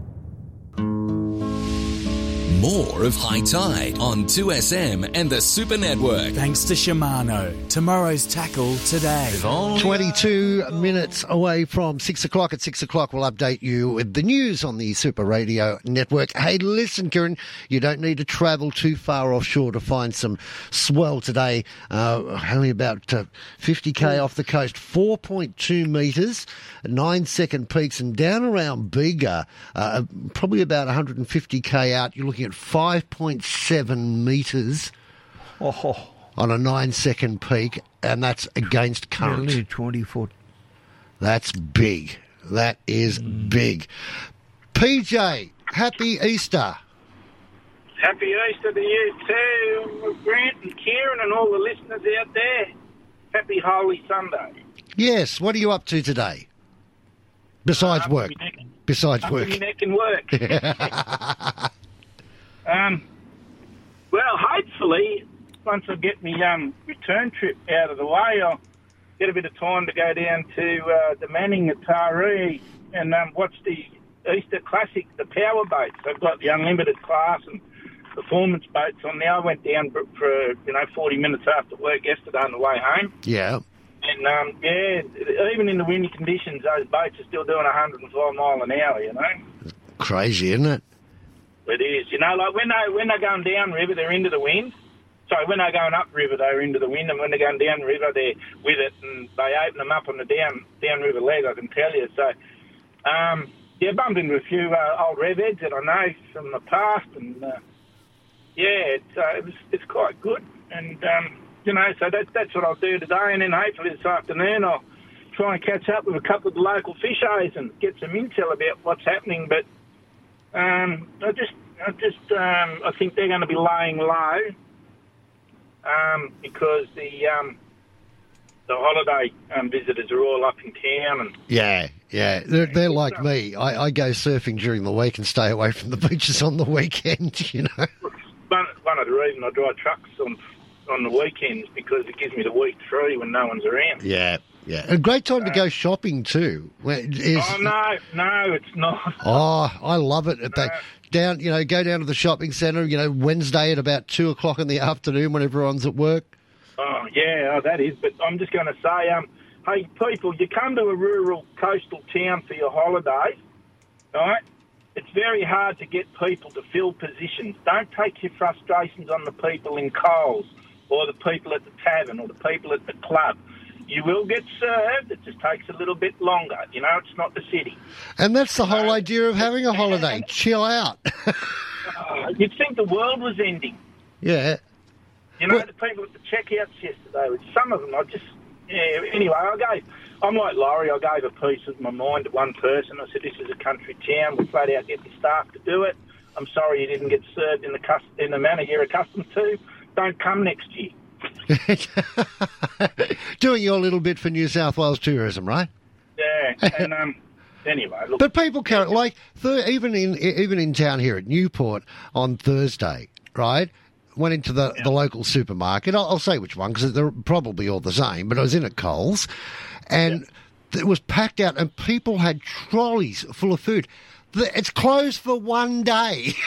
More of High Tide on 2SM and the Super Network. Thanks to Shimano. Tomorrow's tackle today. 22 minutes away from 6 o'clock. At 6 o'clock, we'll update you with the news on the Super Radio Network. Hey, listen, Kieran, you don't need to travel too far offshore to find some swell today. Uh, only about uh, 50k off the coast, 4.2 metres, 9 second peaks, and down around Bega, uh, probably about 150k out, you're looking at 5.7 metres oh. on a nine second peak, and that's against current. Nearly 20 foot. That's big. That is big. PJ, happy Easter. Happy Easter to you too, Grant and Kieran and all the listeners out there. Happy Holy Sunday. Yes, what are you up to today? Besides Uh, work. up to my neck- Besides up work. my neck and work. um, well, hopefully, once I get my um, return trip out of the way, I'll get a bit of time to go down to uh, the Manning at Taree and um, watch the Easter Classic, the power boats. They've got the unlimited class and performance boats on there. I went down for, for you know 40 minutes after work yesterday on the way home. yeah. And um, yeah, even in the windy conditions, those boats are still doing 105 mile an hour. You know, Crazy, isn't it? It is. You know, like when they when they're going down river, they're into the wind. Sorry, when they're going up river, they're into the wind, and when they're going down river, they're with it, and they open them up on the down down river leg. I can tell you. So, um, yeah, bumped into a few uh, old rev heads that I know from the past, and uh, yeah, it's uh, it was, it's quite good. And um, you know, so that, that's what I'll do today, and then hopefully this afternoon I'll try and catch up with a couple of the local fishers and get some intel about what's happening. But um, I just, I just, um, I think they're going to be laying low um, because the um, the holiday um, visitors are all up in town and Yeah, yeah. They're, they're like me. I, I go surfing during the week and stay away from the beaches on the weekend, you know. one, one or reason I drive trucks on on the weekends because it gives me the week free when no one's around. Yeah, yeah. A great time to go shopping too. Where Is, Oh no, no, it's not. Oh, I love it. They, down, you know, go down to the shopping centre. You know, Wednesday at about two o'clock in the afternoon when everyone's at work. Oh yeah, oh, that is. But I'm just going to say, um, hey people, you come to a rural coastal town for your holidays, right? It's very hard to get people to fill positions. Don't take your frustrations on the people in Coles or the people at the tavern or the people at the club. You will get served. It just takes a little bit longer. You know, it's not the city. And that's the whole idea of having a holiday. Chill out. Oh, you'd think the world was ending. yeah. You know, the people at the checkouts yesterday, with some of them, I just, yeah, anyway, I gave, I'm like Laurie, I gave a piece of my mind to one person. I said, this is a country town. We flat out get the staff to do it. I'm sorry you didn't get served in the cus- in the manner you're accustomed to. Don't come next year. Doing your little bit for New South Wales tourism, right? Yeah, and um, anyway, look. But people carry like th- even in even in town here at Newport on Thursday, right? Went into the, the local supermarket. I'll, I'll say which one because they're probably all the same. But I was in at Coles, and it was packed out, and people had trolleys full of food. It's closed for one day.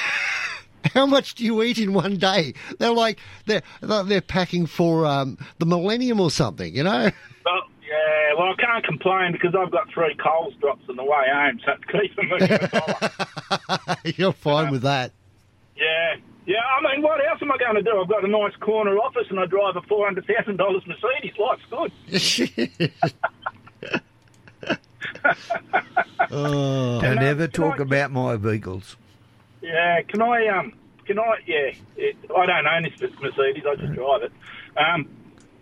How much do you eat in one day? They're like they're they're they're packing for um, the millennium or something, you know. Well, yeah, well, I can't complain because I've got three Coles drops on the way home, so it's keeping me. You're fine with that. yeah, yeah. I mean, what else am I going to do? I've got a nice corner office and I drive a four hundred thousand dollars Mercedes. Life's good. Oh. Don't ever talk I- about my vehicles. Yeah, can I um can I yeah it, I don't own this Mercedes, I just drive it. Um,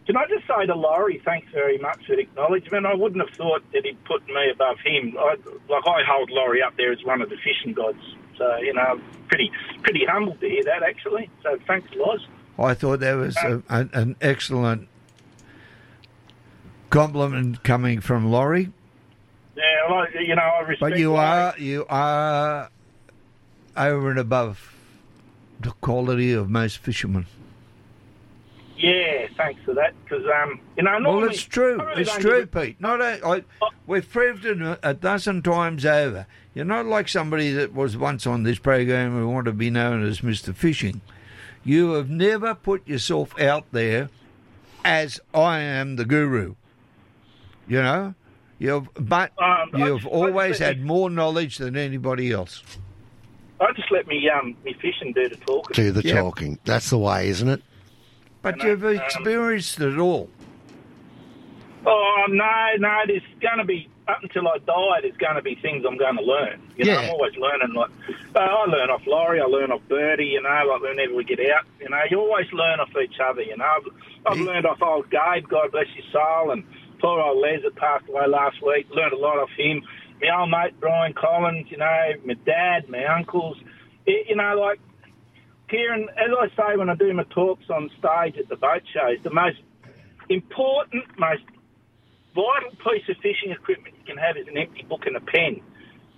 can I just say to Laurie, thanks very much for the acknowledgement. I wouldn't have thought that he'd put me above him. I, like I hold Laurie up there as one of the fishing gods. So you know, I'm pretty pretty humbled to hear that actually. So thanks, Loz. I thought that was a, an, an excellent compliment coming from Laurie. Yeah, well, you know, I respect. But you Laurie. are you are over and above the quality of most fishermen. Yeah, thanks for that. Because um, you know, normally, Well, it's true. Really it's true, a- Pete. Not a, I, we've proved it a, dozen times over. You're not like somebody that was once on this program who wanted to be known as Mr. Fishing. You have never put yourself out there as I am the guru. You know, you've but Um, you've always had more knowledge than anybody else. I just let me um me fishing do the talking. Do the Yep. talking. That's the way, isn't it? But you've experienced it all. Oh no, no. There's going to be up until I die. There's going to be things I'm going to learn. You know, Yeah. I'm always learning. Like uh, I learn off Laurie, I learn off Birdie. You know, like whenever we get out, you know, you always learn off each other. You know, I've, I've learned off old Gabe, God bless his soul, and poor old Les that passed away last week. Learned a lot off him. My old mate Brian Collins. You know, my dad, my uncles. It, you know, like Kieran, as I say when I do my talks on stage at the boat shows, the most important, most vital piece of fishing equipment you can have is an empty book and a pen.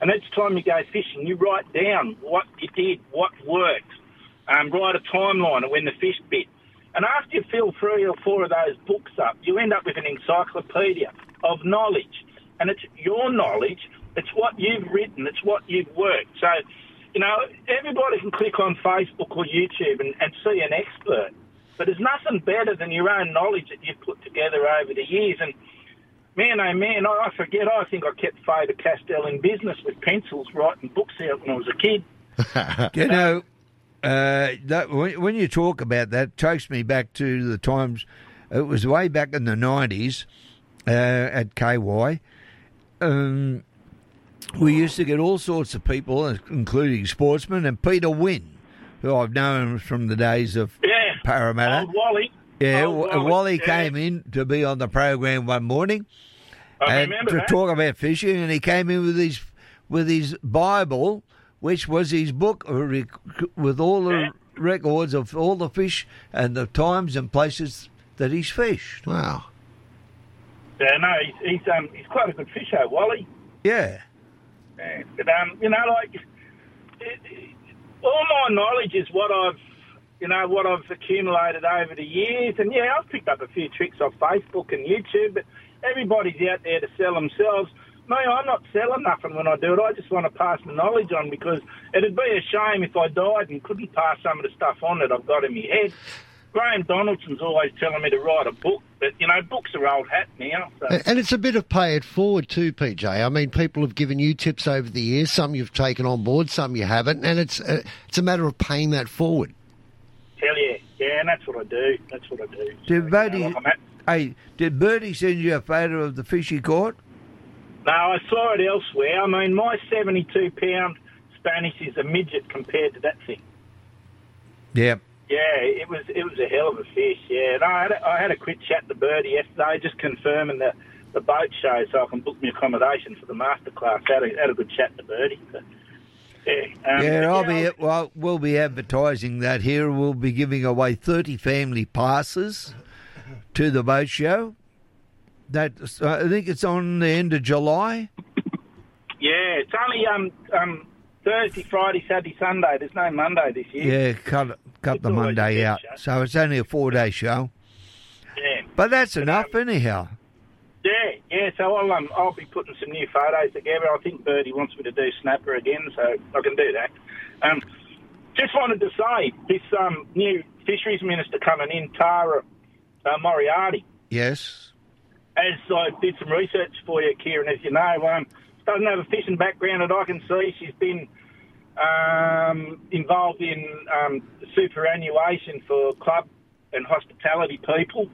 And each time you go fishing, you write down what you did, what worked, um, write a timeline of when the fish bit. And after you fill three or four of those books up, you end up with an encyclopedia of knowledge. And it's your knowledge, it's what you've written, it's what you've worked. So, you know, everybody can click on Facebook or YouTube and, and see an expert. But there's nothing better than your own knowledge that you've put together over the years. And man, oh man, I, I forget. I think I kept Faber Castell in business with pencils, writing books out when I was a kid. You know, uh, that, when, when you talk about that, it takes me back to the times. It was way back in the nineties uh, at KY. Um, we used to get all sorts of people, including sportsmen, and Peter Wynn, who I've known from the days of Yeah, Parramatta. old Wally. Yeah, Old Wally, Wally, yeah. came in to be on the program one morning I and remember to that. talk about fishing, and he came in with his with his Bible, which was his book uh, with all the records of all the fish and the times and places that he's fished. Wow. Yeah, no, he's, he's um he's quite a good fisher, Wally. Yeah. Yeah, but um, you know, like it, it- all my knowledge is what I've you know, what I've accumulated over the years. And yeah, I've picked up a few tricks off Facebook and YouTube, but everybody's out there to sell themselves. No, I'm not selling nothing when I do it. I just want to pass my knowledge on because it'd be a shame if I died and couldn't pass some of the stuff on that I've got in my head. Graham Donaldson's always telling me to write a book, but you know, books are old hat now. So. And it's a bit of pay it forward too, PJ. I mean, people have given you tips over the years. Some you've taken on board, some you haven't, and it's uh, it's a matter of paying that forward. Hell yeah, yeah, and that's what I do. That's what I do. Did Bertie, hey, did Bertie send you a photo of the fish he caught? No, I saw it elsewhere. I mean, my 72 pound Spanish is a midget compared to that thing. Yeah. Yeah, it was it was a hell of a fish. Yeah, no, I had a, I had a quick chat to Birdie yesterday, just confirming the the boat show, so I can book me accommodation for the masterclass. Had a, had a good chat to Birdie. So, yeah, um, yeah, I'll know, be. Well, we'll be advertising that here. We'll be giving away thirty family passes to the boat show. That I think it's on the end of July. Yeah, it's only um um Thursday, Friday, Saturday, Sunday. There's no Monday this year. Yeah, cut cut the It's a Monday out, show. so it's only a four day show. Yeah. But that's enough, anyhow. Yeah, yeah. So I'll um, I'll be putting some new photos together. I think Birdie wants me to do snapper again, so I can do that. Um, just wanted to say this um new fisheries minister coming in, Tara uh, Moriarty. Yes. As I did some research for you, Kieran, as you know, um, doesn't have a fishing background that I can see. She's been um, involved in um, superannuation for club and hospitality people.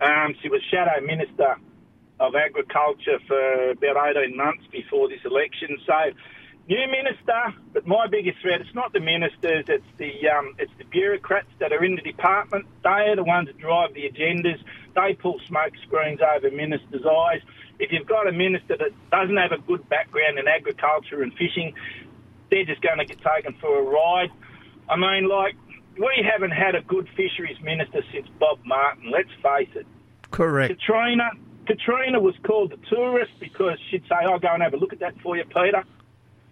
Um, she was shadow minister of agriculture for about 18 months before this election. So, new minister, but my biggest threat, it's not the ministers, it's the, um, it's the bureaucrats that are in the department. They are the ones that drive the agendas. They pull smoke screens over ministers' eyes. If you've got a minister that doesn't have a good background in agriculture and fishing, they're just going to get taken for a ride. I mean, like, we haven't had a good fisheries minister since Bob Martin, let's face it. Correct. Katrina, Katrina was called the tourist because she'd say, "I'll go and have a look at that for you, Peter."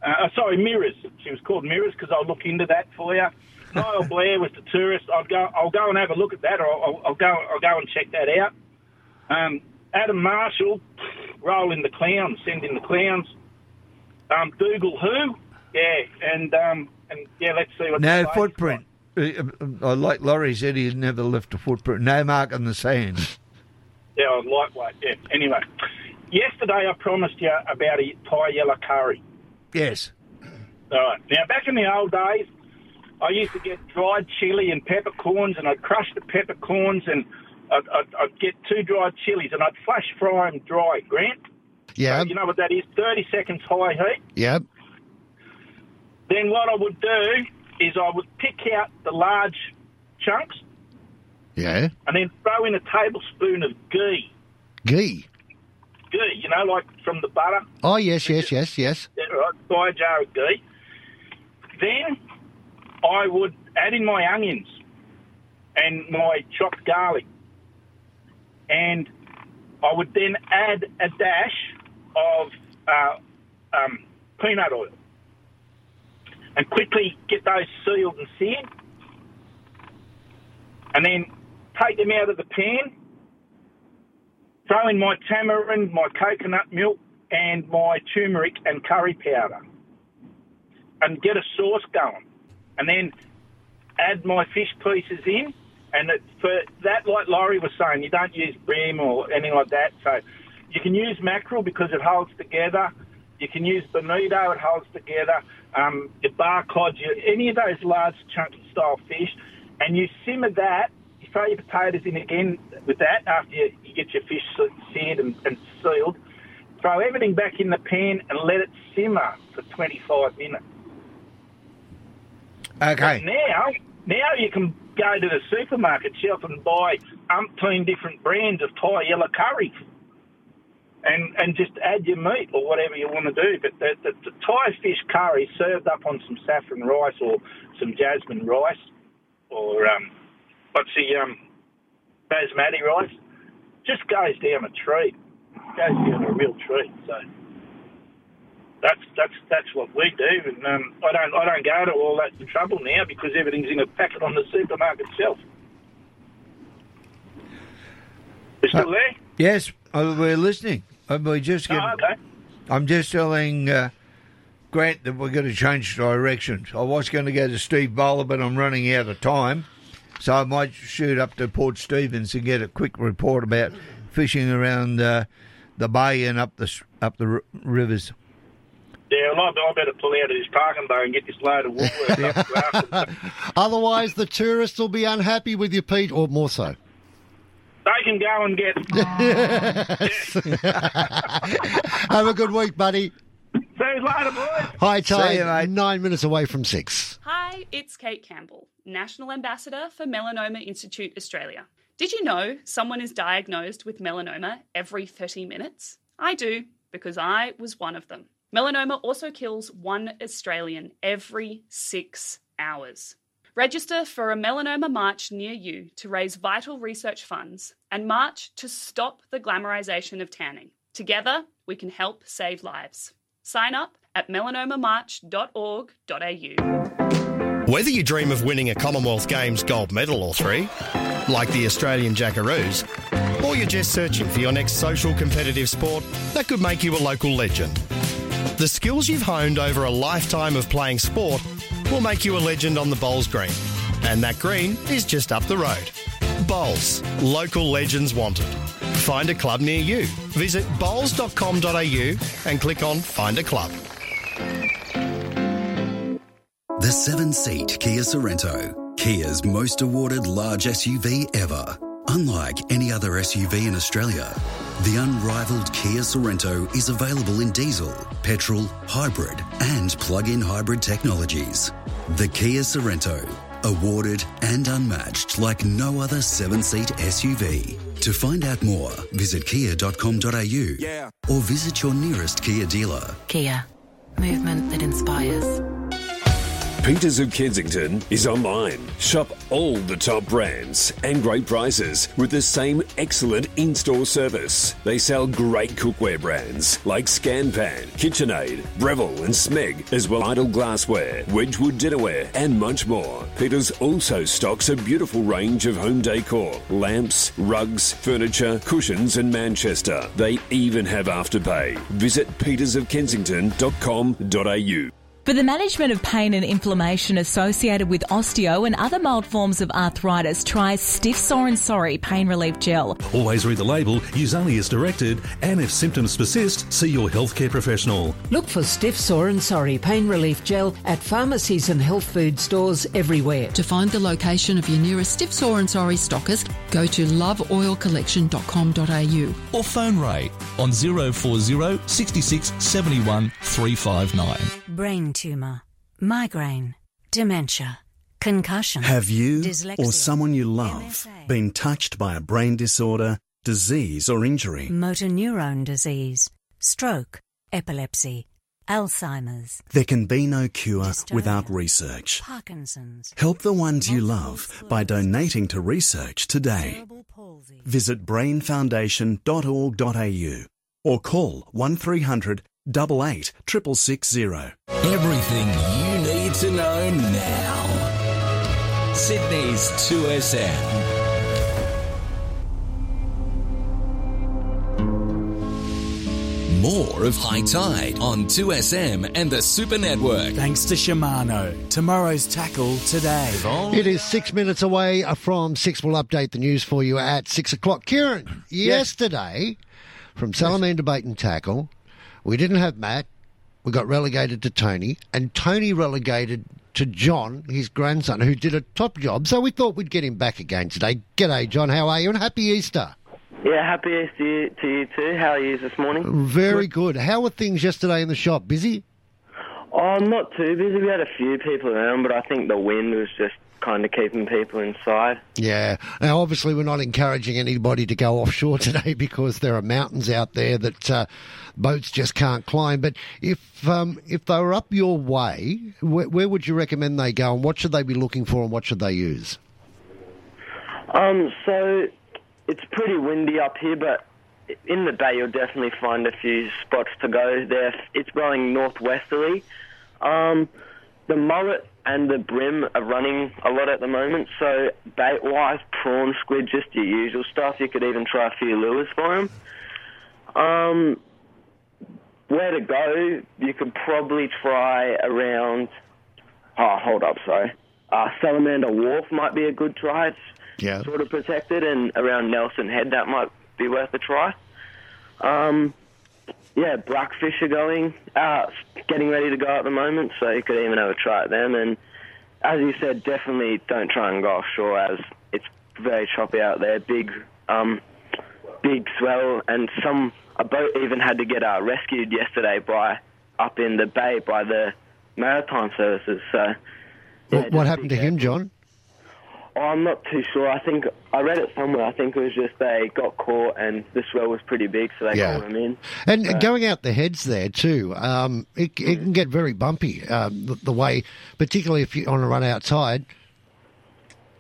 Uh, sorry, mirrors. She was called mirrors because I'll look into that for you. Niall Blair was the tourist. I'll go. I'll go and have a look at that, or I'll, I'll go. I'll go and check that out. Um, Adam Marshall, roll in the clowns, send in the clowns. Um, Dugald who? Yeah, and um, and yeah, let's see what. No footprint. Uh, uh, Like Laurie said, he's never left a footprint. No mark on the sand. Yeah, I lightweight. Yeah. Anyway, yesterday I promised you about a Thai yellow curry. Yes. All right. Now, back in the old days, I used to get dried chili and peppercorns, and I'd crush the peppercorns, and I'd, I'd, I'd get two dried chilies, and I'd flash fry them dry. Grant. Yeah. So you know what that is? Thirty seconds high heat. Yep. Then what I would do is I would pick out the large chunks, Yeah. and then throw in a tablespoon of ghee. Ghee. Ghee, you know, like from the butter. Oh yes, yes, yes, yes. Yeah, right, buy a jar of ghee. Then I would add in my onions and my chopped garlic. And I would then add a dash of uh, um, peanut oil and quickly get those sealed and seared. And then take them out of the pan, throw in my tamarind, my coconut milk, and my turmeric and curry powder, and get a sauce going. And then add my fish pieces in. And it, for that, like Laurie was saying, you don't use bream or anything like that. So you can use mackerel because it holds together. You can use bonito, it holds together. Um, your bar cod, your, any of those large chunky style fish, and you simmer that. You throw your potatoes in again with that after you, you get your fish se- seared and, and sealed. Throw everything back in the pan and let it simmer for 25 minutes. Okay. But now, now you can go to the supermarket shelf and buy umpteen different brands of Thai yellow curry, and and just add your meat or whatever you want to do. But the, the, the Thai fish curry served up on some saffron rice or some jasmine rice, or um, what's the um, basmati rice, just goes down a treat. Goes down a real treat. So. that's that's that's what we do, and um, I don't I don't go to all that trouble now because everything's in a packet on the supermarket shelf. You still there? Yes, uh, we're listening. We just get, Oh, okay. I'm just telling uh, Grant that we're going to change directions. I was going to go to Steve Bowler, but I'm running out of time. So I might shoot up to Port Stephens and get a quick report about fishing around uh, the bay and up the up the r- rivers. Yeah, well, I, I better pull out of this parking bay and get this load of Woolworths up. Otherwise, the tourists will be unhappy with you, Pete, or more so. They can go and get. Have a good week, buddy. See you later, boys. Hi, See you, Ty. Nine minutes away from six. Hi, it's Kate Campbell, National Ambassador for Melanoma Institute Australia. Did you know someone is diagnosed with melanoma every 30 minutes? I do, because I was one of them. Melanoma also kills one Australian every six hours. Register for a melanoma march near you to raise vital research funds and march to stop the glamorization of tanning. Together, we can help save lives. Sign up at melanomamarch.org.au. Whether you dream of winning a Commonwealth Games gold medal or three, like the Australian Jackaroos, or you're just searching for your next social competitive sport that could make you a local legend. The skills you've honed over a lifetime of playing sport will make you a legend on the Bowls Green. And that green is just up the road. Bowls, local legends wanted. Find a club near you. Visit bowls.com.au and click on Find a Club. The seven seat Kia Sorento, Kia's most awarded large SUV ever. Unlike any other SUV in Australia, the unrivaled Kia Sorento is available in diesel, petrol, hybrid, and plug in hybrid technologies. The Kia Sorento, awarded and unmatched like no other seven seat SUV. To find out more, visit kia.com.au or visit your nearest Kia dealer. Kia, movement that inspires. Peters of Kensington is online. Shop all the top brands and great prices with the same excellent in store service. They sell great cookware brands like Scanpan, KitchenAid, Breville, and Smeg, as well as Idle Glassware, Wedgwood Dinnerware, and much more. Peters also stocks a beautiful range of home decor, lamps, rugs, furniture, cushions, and Manchester. They even have afterpay. Visit petersofkensington.com.au. For the management of pain and inflammation associated with osteo and other mild forms of arthritis, try Stiff Sore and Sorry Pain Relief Gel. Always read the label, use only as directed, and if symptoms persist, see your healthcare professional. Look for Stiff Sore and Sorry Pain Relief Gel at pharmacies and health food stores everywhere. To find the location of your nearest Stiff Sore and Sorry stockist, go to loveoilcollection.com.au. or phone Ray on 040 66 71 359. Brain tumour, migraine, dementia, concussion. Have you dyslexia, or someone you love been touched by a brain disorder, disease, or injury? motor neurone disease, stroke, epilepsy, Alzheimer's, There can be no cure without research. Parkinson's. Help the ones you love by donating to research today. Visit brainfoundation.org.au or call 1300 88 660. Everything you need to know now. Sydney's 2SM. More of High Tide on 2SM and the Super Network. Thanks to Shimano. Tomorrow's tackle today. It is six minutes away from six. We'll update the news for you at six o'clock. Kieran, yesterday from Salamander Bait and Tackle, we didn't have Matt. We got relegated to Tony, and Tony relegated to John, his grandson, who did a top job. So we thought we'd get him back again today. G'day, John. How are you? And happy Easter. Yeah, happy Easter to you, too. How are you this morning? Very good. How were things yesterday in the shop? Busy? Oh, not too busy. We had a few people around, but I think the wind was just kind of keeping people inside. Yeah. Now, obviously, we're not encouraging anybody to go offshore today because there are mountains out there that uh, boats just can't climb. But if um, if they were up your way, where, where would you recommend they go, and what should they be looking for, and what should they use? Um, so it's pretty windy up here, but in the bay, you'll definitely find a few spots to go there. It's blowing northwesterly. Um, the mullet and the bream are running a lot at the moment. So bait-wise, prawn, squid, just your usual stuff. You could even try a few lures for them. Um, where to go? You could probably try around. Oh, hold up, sorry. Uh, Salamander Wharf might be a good try. It's Yeah. sort of protected, and around Nelson Head that might be worth a try. Um, yeah, blackfish are going, uh, getting ready to go at the moment, so you could even have a try at them. And as you said, definitely don't try and go offshore as it's very choppy out there. Big, um, big swell, and some a boat even had to get uh, rescued yesterday by up in the bay by the maritime services. So What, what happened to him, John? Oh, I'm not too sure. I think I read it somewhere. I think it was just they got caught and the swell was pretty big, so they Yeah. called him in. And So- going out the heads there too, um, it, it can get very bumpy. Um, the, the way, particularly if you want to run outside.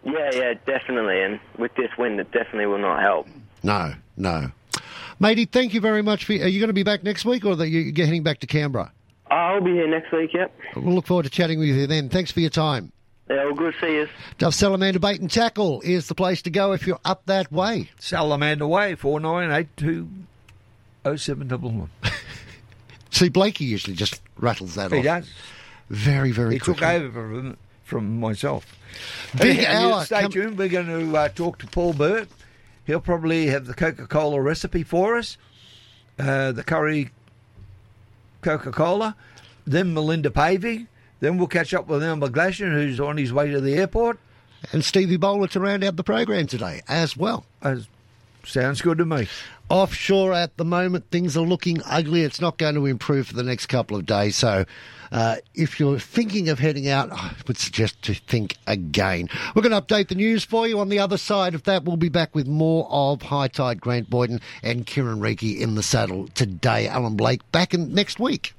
Yeah, yeah, definitely. And with this wind, it definitely will not help. No, no. Matey, thank you very much. For, are you going to be back next week, or are you you heading back to Canberra? I'll be here next week. Yep. We'll look forward to chatting with you then. Thanks for your time. Yeah, well, good to see you. Duff Salamander Bait and Tackle is the place to go if you're up that way. Salamander Way, 4982 0711. See, Blakey usually just rattles that He off. does. Very, very He took over from, from myself. Big And you hour Stay com- tuned. We're going to uh, talk to Paul Burt. He'll probably have the Coca Cola recipe for us, uh, the curry Coca Cola, then Melinda Pavey. Then we'll catch up with Elmer Glacier, who's on his way to the airport. And Stevie Bowler to round out the program today as well. As sounds good to me. Offshore at the moment, things are looking ugly. It's not going to improve for the next couple of days. So, uh, if you're thinking of heading out, I would suggest to think again. We're going to update the news for you. On the other side of that, we'll be back with more of High Tide Grant Boyden and Kieran Reiki in the saddle today. Alan Blake back in next week.